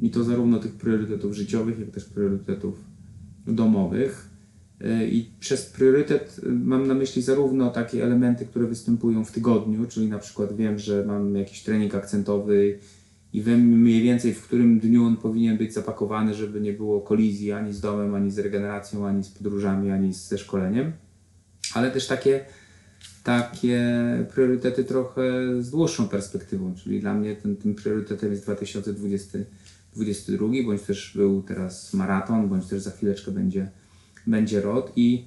i to zarówno tych priorytetów życiowych, jak też priorytetów domowych. Yy, I przez priorytet yy, mam na myśli zarówno takie elementy, które występują w tygodniu, czyli na przykład wiem, że mam jakiś trening akcentowy i wiem mniej więcej w którym dniu on powinien być zapakowany, żeby nie było kolizji ani z domem, ani z regeneracją, ani z podróżami, ani ze szkoleniem. Ale też takie takie priorytety trochę z dłuższą perspektywą, czyli dla mnie tym, tym priorytetem jest 2022, bądź też był teraz maraton, bądź też za chwileczkę będzie, będzie rok i,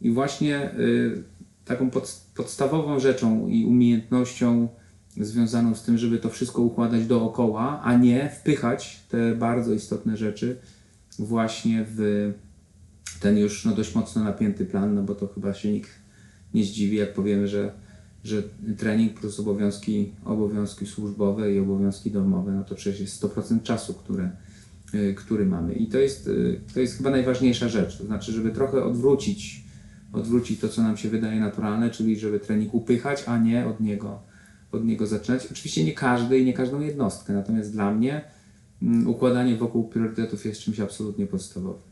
i właśnie y, taką pod, podstawową rzeczą i umiejętnością związaną z tym, żeby to wszystko układać dookoła, a nie wpychać te bardzo istotne rzeczy właśnie w ten już no, dość mocno napięty plan, no bo to chyba się nikt nie zdziwi, jak powiemy, że, że trening plus obowiązki, obowiązki służbowe i obowiązki domowe, no to przecież jest 100% czasu, które, y, który mamy. I to jest, y, to jest chyba najważniejsza rzecz, to znaczy, żeby trochę odwrócić, odwrócić to, co nam się wydaje naturalne, czyli żeby trening upychać, a nie od niego, od niego zaczynać. Oczywiście nie każdy i nie każdą jednostkę, natomiast dla mnie mm, układanie wokół priorytetów jest czymś absolutnie podstawowym.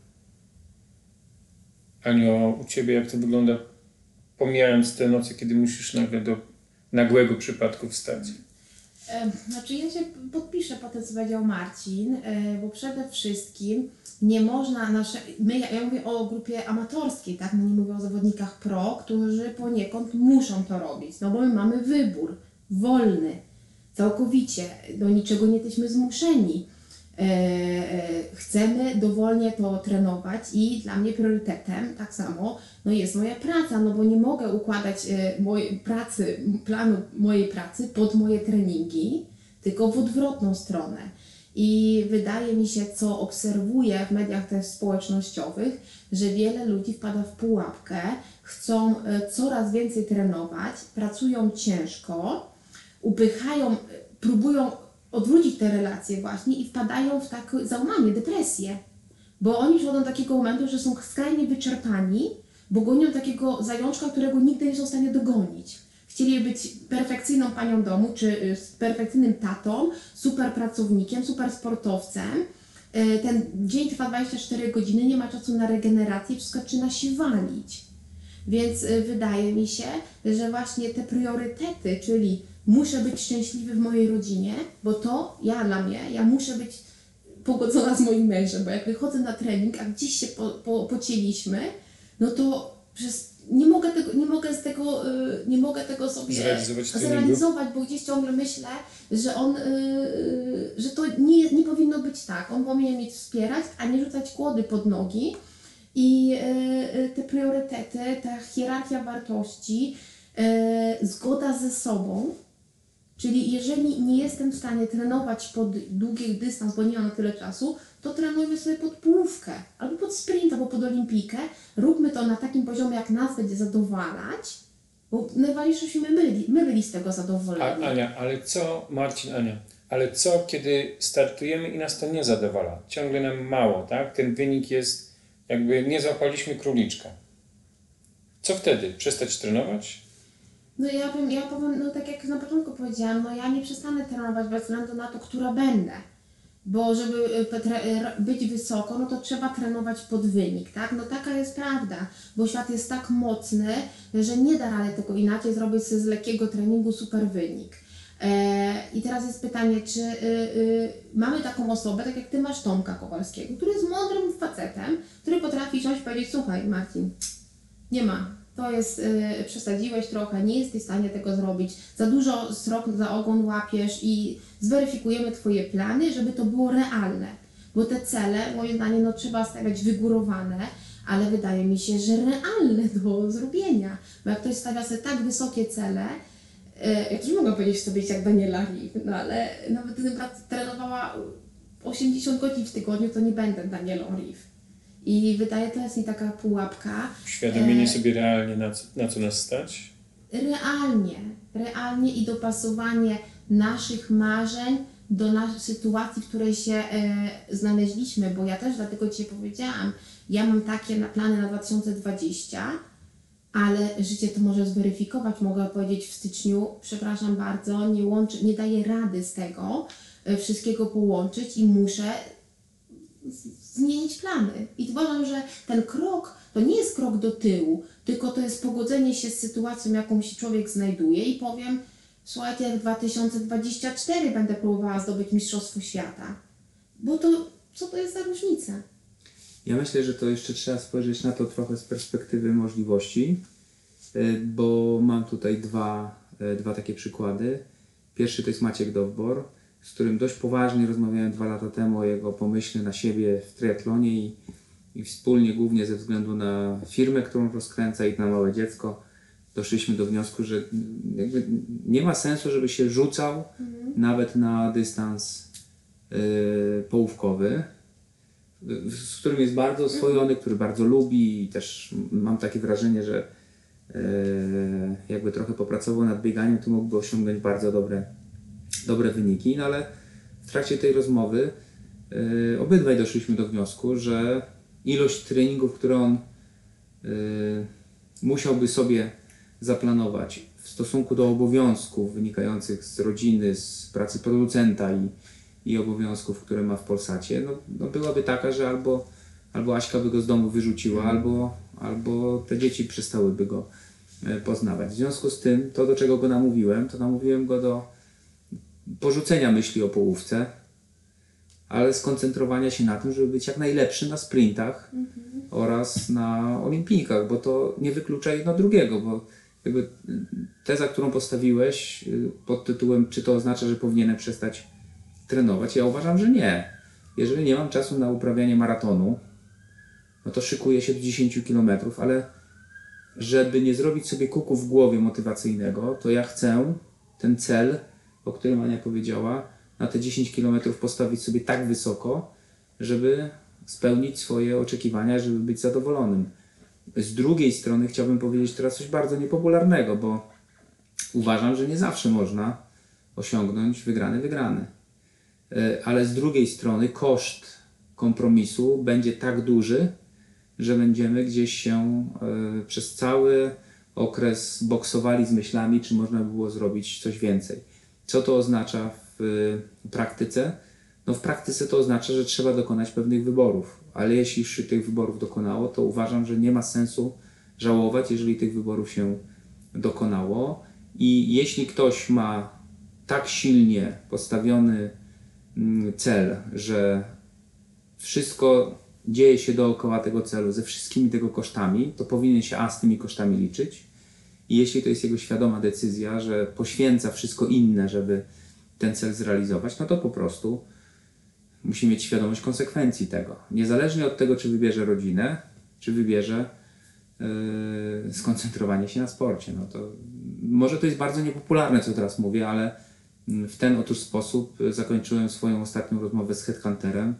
Anio, u Ciebie jak to wygląda, pomijając te noce, kiedy musisz nagle do nagłego przypadku wstać? E, Znaczy ja się podpiszę po tym, co powiedział Marcin, e, bo przede wszystkim nie można nasze, my, ja mówię o grupie amatorskiej, tak, no nie mówię o zawodnikach pro, którzy poniekąd muszą to robić, no bo my mamy wybór, wolny, całkowicie, do niczego nie jesteśmy zmuszeni. E, e, chcemy dowolnie to trenować i dla mnie priorytetem tak samo no jest moja praca, no bo nie mogę układać e, mojej pracy, planu mojej pracy pod moje treningi, tylko w odwrotną stronę. I wydaje mi się, co obserwuję w mediach też społecznościowych, że wiele ludzi wpada w pułapkę, chcą coraz więcej trenować, pracują ciężko, upychają, próbują odwrócić te relacje właśnie i wpadają w takie załamanie, depresję. Bo oni przychodzą do takiego momentu, że są skrajnie wyczerpani, bo gonią takiego zajączka, którego nigdy nie są w stanie dogonić. Chcieli być perfekcyjną panią domu, czy y, perfekcyjnym tatą, super pracownikiem, super sportowcem. Y, Ten dzień trwa 24 godziny, nie ma czasu na regenerację, wszystko zaczyna się walić. Więc y, wydaje mi się, że właśnie te priorytety, czyli muszę być szczęśliwy w mojej rodzinie, bo to ja dla mnie, ja muszę być pogodzona z moim mężem, bo jak wychodzę na trening, a gdzieś się po, po, pocięliśmy, no to przez, nie mogę tego, nie mogę z tego, y, nie mogę tego sobie Zrealizować zrealizować, bo gdzieś ciągle myślę, że on, y, że to nie, nie powinno być tak. On powinien mieć wspierać, a nie rzucać kłody pod nogi. I y, y, te priorytety, ta hierarchia wartości, y, zgoda ze sobą, Czyli jeżeli nie jestem w stanie trenować pod długi dystans, bo nie mam na tyle czasu, to trenujmy sobie pod połówkę, albo pod sprint, albo pod olimpijkę. Róbmy to na takim poziomie, jak nas będzie zadowalać, bo najważniejsze, żebyśmy my my byli z tego A, zadowoleni. Ania, ale co, Marcin, Ania, ale co, kiedy startujemy i nas to nie zadowala? Ciągle nam mało, tak? Ten wynik jest, jakby nie złapaliśmy króliczka. Co wtedy? Przestać trenować? No ja bym, ja powiem, no tak jak na początku powiedziałam, no ja nie przestanę trenować bez względu na to, która będę. Bo żeby y, y, być wysoko, no to trzeba trenować pod wynik, tak? No taka jest prawda, bo świat jest tak mocny, że nie da rady tego inaczej zrobić sobie z lekkiego treningu super wynik. E, I teraz jest pytanie, czy y, mamy taką osobę, tak jak Ty masz Tomka Kowalskiego, który jest mądrym facetem, który potrafi siąść i powiedzieć, słuchaj Marcin, nie ma. To jest, y, przesadziłeś trochę, nie jesteś w stanie tego zrobić. Za dużo srok za ogon łapiesz i zweryfikujemy Twoje plany, żeby to było realne. Bo te cele, moim zdaniem, no, trzeba stawiać wygórowane, ale wydaje mi się, że realne do zrobienia. Bo jak ktoś stawia sobie tak wysokie cele, y, ja też mogę powiedzieć sobie jak Daniela Riv, no ale nawet gdybym prac- trenowała 80 godzin w tygodniu, to nie będę Danielą Riv. I wydaje to jest mi taka pułapka, Uświadomienie E, sobie realnie, na co, na co nas stać? realnie, realnie i dopasowanie naszych marzeń do naszej sytuacji, w której się e, znaleźliśmy, bo ja też dlatego Ci powiedziałam, ja mam takie na plany na 2020, ale życie to może zweryfikować. Mogę powiedzieć w styczniu, przepraszam bardzo, nie, łączę, nie daję rady z tego e, wszystkiego połączyć i muszę zmienić plany. I uważam, że ten krok to nie jest krok do tyłu, tylko to jest pogodzenie się z sytuacją, jaką się człowiek znajduje i powiem, słuchajcie, w 2024 będę próbowała zdobyć Mistrzostwo Świata. Bo to, co to jest za różnica? Ja myślę, że to jeszcze trzeba spojrzeć na to trochę z perspektywy możliwości, y, bo mam tutaj dwa, y, dwa takie przykłady. Pierwszy to jest Maciek Dowbor, z którym dość poważnie rozmawiałem dwa lata temu o jego pomyśle na siebie w triatlonie i, i wspólnie, głównie ze względu na firmę, którą rozkręca i na małe dziecko, doszliśmy do wniosku, że nie ma sensu, żeby się rzucał nawet na dystans y, połówkowy, z którym jest bardzo oswojony, który bardzo lubi i też mam takie wrażenie, że y, jakby trochę popracował nad bieganiem, to mógłby osiągnąć bardzo dobre, dobre wyniki, no ale w trakcie tej rozmowy y, obydwaj doszliśmy do wniosku, że ilość treningów, które on y, musiałby sobie zaplanować w stosunku do obowiązków wynikających z rodziny, z pracy producenta i, i obowiązków, które ma w Polsacie, no, no byłaby taka, że albo, albo Aśka by go z domu wyrzuciła, albo, albo te dzieci przestałyby go e, poznawać. W związku z tym, to do czego go namówiłem, to namówiłem go do porzucenia myśli o połówce, ale skoncentrowania się na tym, żeby być jak najlepszy na sprintach oraz na olimpijkach, bo to nie wyklucza jedno drugiego, bo jakby teza, którą postawiłeś y, pod tytułem, czy to oznacza, że powinienem przestać trenować, ja uważam, że nie. Jeżeli nie mam czasu na uprawianie maratonu, no to szykuję się do 10 km, ale żeby nie zrobić sobie kuku w głowie motywacyjnego, to ja chcę ten cel, o którym Ania powiedziała, na te 10 km postawić sobie tak wysoko, żeby spełnić swoje oczekiwania, żeby być zadowolonym. Z drugiej strony chciałbym powiedzieć teraz coś bardzo niepopularnego, bo uważam, że nie zawsze można osiągnąć wygrany wygrany. E, Ale z drugiej strony koszt kompromisu będzie tak duży, że będziemy gdzieś się e, przez cały okres boksowali z myślami, czy można by było zrobić coś więcej. Co to oznacza w praktyce? No w praktyce to oznacza, że trzeba dokonać pewnych wyborów, ale jeśli się tych wyborów dokonało, to uważam, że nie ma sensu żałować, jeżeli tych wyborów się dokonało. I jeśli ktoś ma tak silnie postawiony mm, cel, że wszystko dzieje się dookoła tego celu, ze wszystkimi tego kosztami, to powinien się A z tymi kosztami liczyć. I jeśli to jest jego świadoma decyzja, że poświęca wszystko inne, żeby ten cel zrealizować, no to po prostu musi mieć świadomość konsekwencji tego. Niezależnie od tego, czy wybierze rodzinę, czy wybierze yy, skoncentrowanie się na sporcie. No to, może to jest bardzo niepopularne, co teraz mówię, ale w ten otóż sposób zakończyłem swoją ostatnią rozmowę z Headhunterem,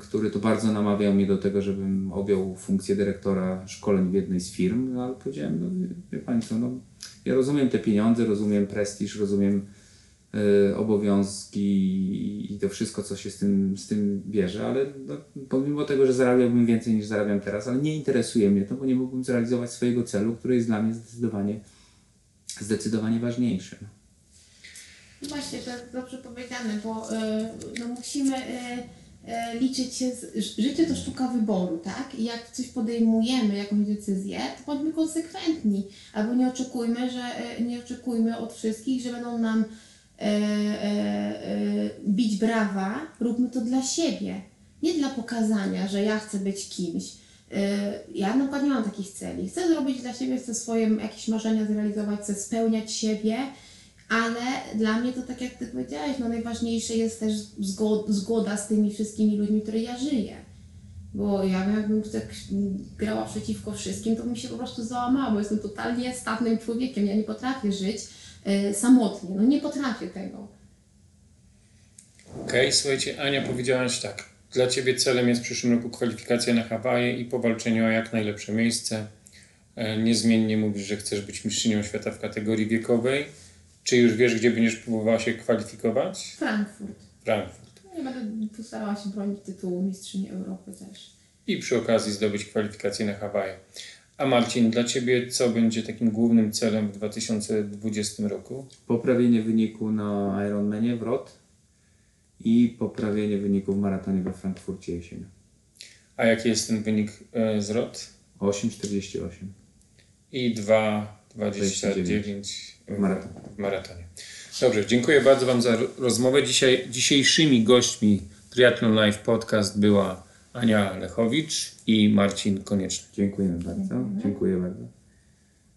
który to bardzo namawiał mnie do tego, żebym objął funkcję dyrektora szkoleń w jednej z firm, no, ale powiedziałem, no wie, wie Państwo, no, ja rozumiem te pieniądze, rozumiem prestiż, rozumiem y, obowiązki i- to wszystko, co się z tym, z tym bierze, ale no, pomimo tego, że zarabiałbym więcej niż zarabiam teraz, ale nie interesuje mnie to, bo nie mógłbym zrealizować swojego celu, który jest dla mnie zdecydowanie, zdecydowanie ważniejszy. Właśnie, to dobrze powiedziane, bo y, no musimy y, y, liczyć się, z, życie to sztuka wyboru, tak? I jak coś podejmujemy, jakąś decyzję, to bądźmy konsekwentni, albo nie oczekujmy, że y, nie oczekujmy od wszystkich, że będą nam y, y, y, bić brawa, róbmy to dla siebie, nie dla pokazania, że ja chcę być kimś. Y, Ja na przykład nie mam takich celi. Chcę zrobić dla siebie, chcę swoje jakieś marzenia zrealizować, chcę spełniać siebie, ale dla mnie to tak jak Ty powiedziałeś, no najważniejsze jest też zgo- zgoda z tymi wszystkimi ludźmi, które ja żyję. Bo ja jakbym tak grała przeciwko wszystkim, to bym się po prostu bo jestem totalnie statnym człowiekiem. Ja nie potrafię żyć y, samotnie. No nie potrafię tego. Okej, słuchajcie, Ania, powiedziałaś tak. Dla Ciebie celem jest w przyszłym roku kwalifikacja na Hawaje i powalczenie o jak najlepsze miejsce. E, Niezmiennie mówisz, że chcesz być mistrzynią świata w kategorii wiekowej. Czy już wiesz, gdzie będziesz próbowała się kwalifikować? Frankfurt. Frankfurt. Ja będę postarała się bronić tytułu mistrzyni Europy też. I przy okazji zdobyć kwalifikację na Hawaje. A Marcin, dla Ciebie co będzie takim głównym celem w 2020 roku? Poprawienie wyniku na Ironmanie w ROT i poprawienie wyniku w maratonie we Frankfurcie jesienią. A jaki jest ten wynik e, z ROT? 8,48 I 2,29 w maratonie. w maratonie. Dobrze, dziękuję bardzo Wam za ro- rozmowę. Dzisiaj, dzisiejszymi gośćmi Triathlon Live Podcast była Ania Lechowicz i Marcin Konieczny. Dziękujemy bardzo. Dziękuję bardzo.